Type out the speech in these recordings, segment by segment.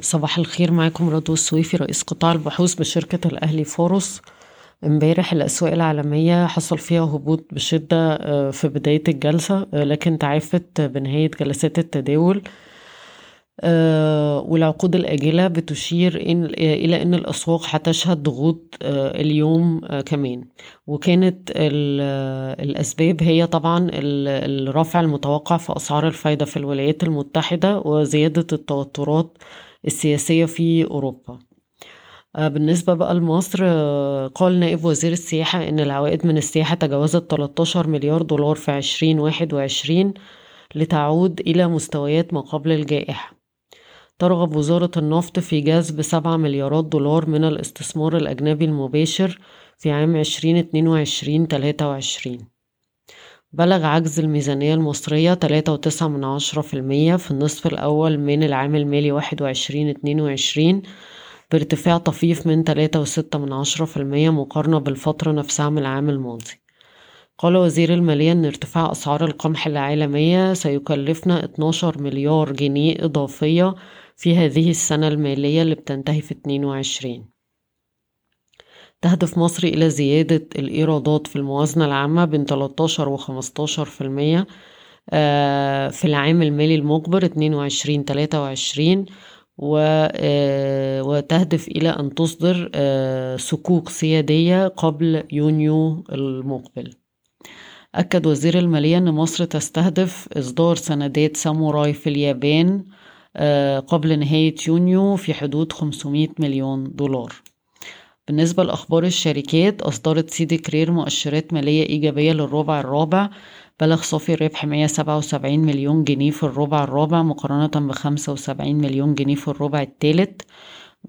صباح الخير معاكم رضوى السويفي رئيس قطاع البحوث بشركة الأهلي فاروس. امبارح الأسواق العالمية حصل فيها هبوط بشدة في بداية الجلسة لكن تعافت بنهاية جلسات التداول. والعقود الآجلة بتشير إن إلى أن الأسواق هتشهد ضغوط اليوم كمان. وكانت الأسباب هي طبعا الرفع المتوقع في أسعار الفايدة في الولايات المتحدة وزيادة التوترات السياسية في أوروبا. بالنسبة بقى لمصر قال نائب وزير السياحة إن العوائد من السياحة تجاوزت 13 مليار دولار في 2021 لتعود إلى مستويات ما قبل الجائحة. ترغب وزارة النفط في جذب 7 مليارات دولار من الاستثمار الأجنبي المباشر في عام 2022-23 بلغ عجز الميزانية المصرية 3.9% في النصف الأول من العام المالي 21-22 بارتفاع طفيف من 3.6% مقارنة بالفترة نفسها من العام الماضي. قال وزير المالية أن ارتفاع أسعار القمح العالمية سيكلفنا 12 مليار جنيه إضافية في هذه السنة المالية اللي بتنتهي في 22 تهدف مصر إلى زيادة الإيرادات في الموازنة العامة بين 13 و 15 في المية في العام المالي المقبل 22 23 وتهدف إلى أن تصدر صكوك سيادية قبل يونيو المقبل. أكد وزير المالية أن مصر تستهدف إصدار سندات ساموراي في اليابان قبل نهاية يونيو في حدود 500 مليون دولار. بالنسبة لأخبار الشركات أصدرت سيدي كرير مؤشرات مالية إيجابية للربع الرابع. بلغ صافي الربح 177 مليون جنيه في الربع الرابع مقارنة بخمسة وسبعين مليون جنيه في الربع الثالث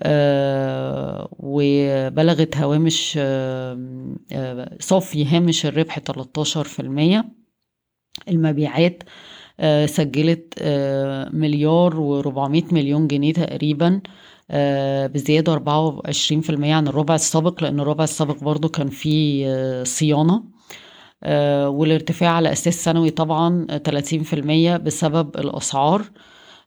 آه وبلغت هوامش آه آه صافي هامش الربح 13% المبيعات سجلت آه مليار و400 مليون جنيه تقريبا آه بزيادة 24% عن الربع السابق لأن الربع السابق برضو كان فيه آه صيانة. آه والارتفاع على أساس سنوي طبعا 30% بسبب الأسعار.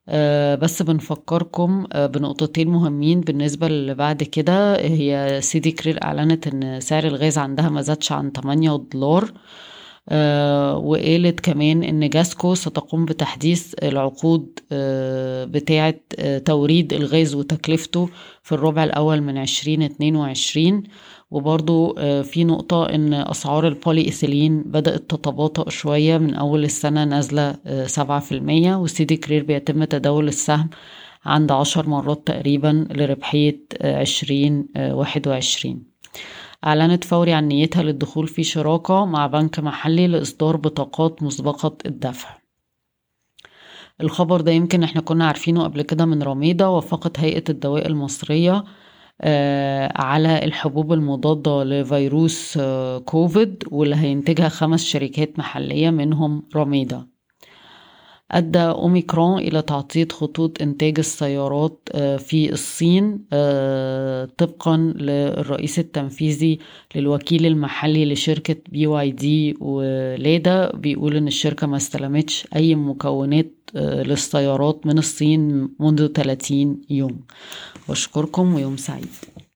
آه بس بنفكركم آه بنقطتين مهمين بالنسبة اللي بعد كده. هي سيدي كرير أعلنت إن سعر الغاز عندها ما زادش عن 8 دولار. آه وقالت كمان إن جاسكو ستقوم بتحديث العقود آه بتاعة آه توريد الغاز وتكلفته في الربع الأول من 2022 وبرضو في نقطة إن أسعار البولي إيثيلين بدأت تتباطأ شوية من أول السنة نازلة سبعة في المية. وسيدي كرير بيتم تداول السهم عند عشر مرات تقريبا لربحية عشرين واحد وعشرين. أعلنت فوري عن نيتها للدخول في شراكة مع بنك محلي لإصدار بطاقات مسبقة الدفع. الخبر ده يمكن إحنا كنا عارفينه قبل كده من رميدة وافقت هيئة الدواء المصرية على الحبوب المضادة لفيروس كوفيد واللي هينتجها خمس شركات محلية منهم راميدا. أدى أوميكرون إلى تعطيل خطوط إنتاج السيارات في الصين طبقا للرئيس التنفيذي للوكيل المحلي لشركة BYD ولادا بيقول إن الشركة ما استلمتش أي مكونات للسيارات من الصين منذ 30 يوم. وأشكركم ويوم سعيد.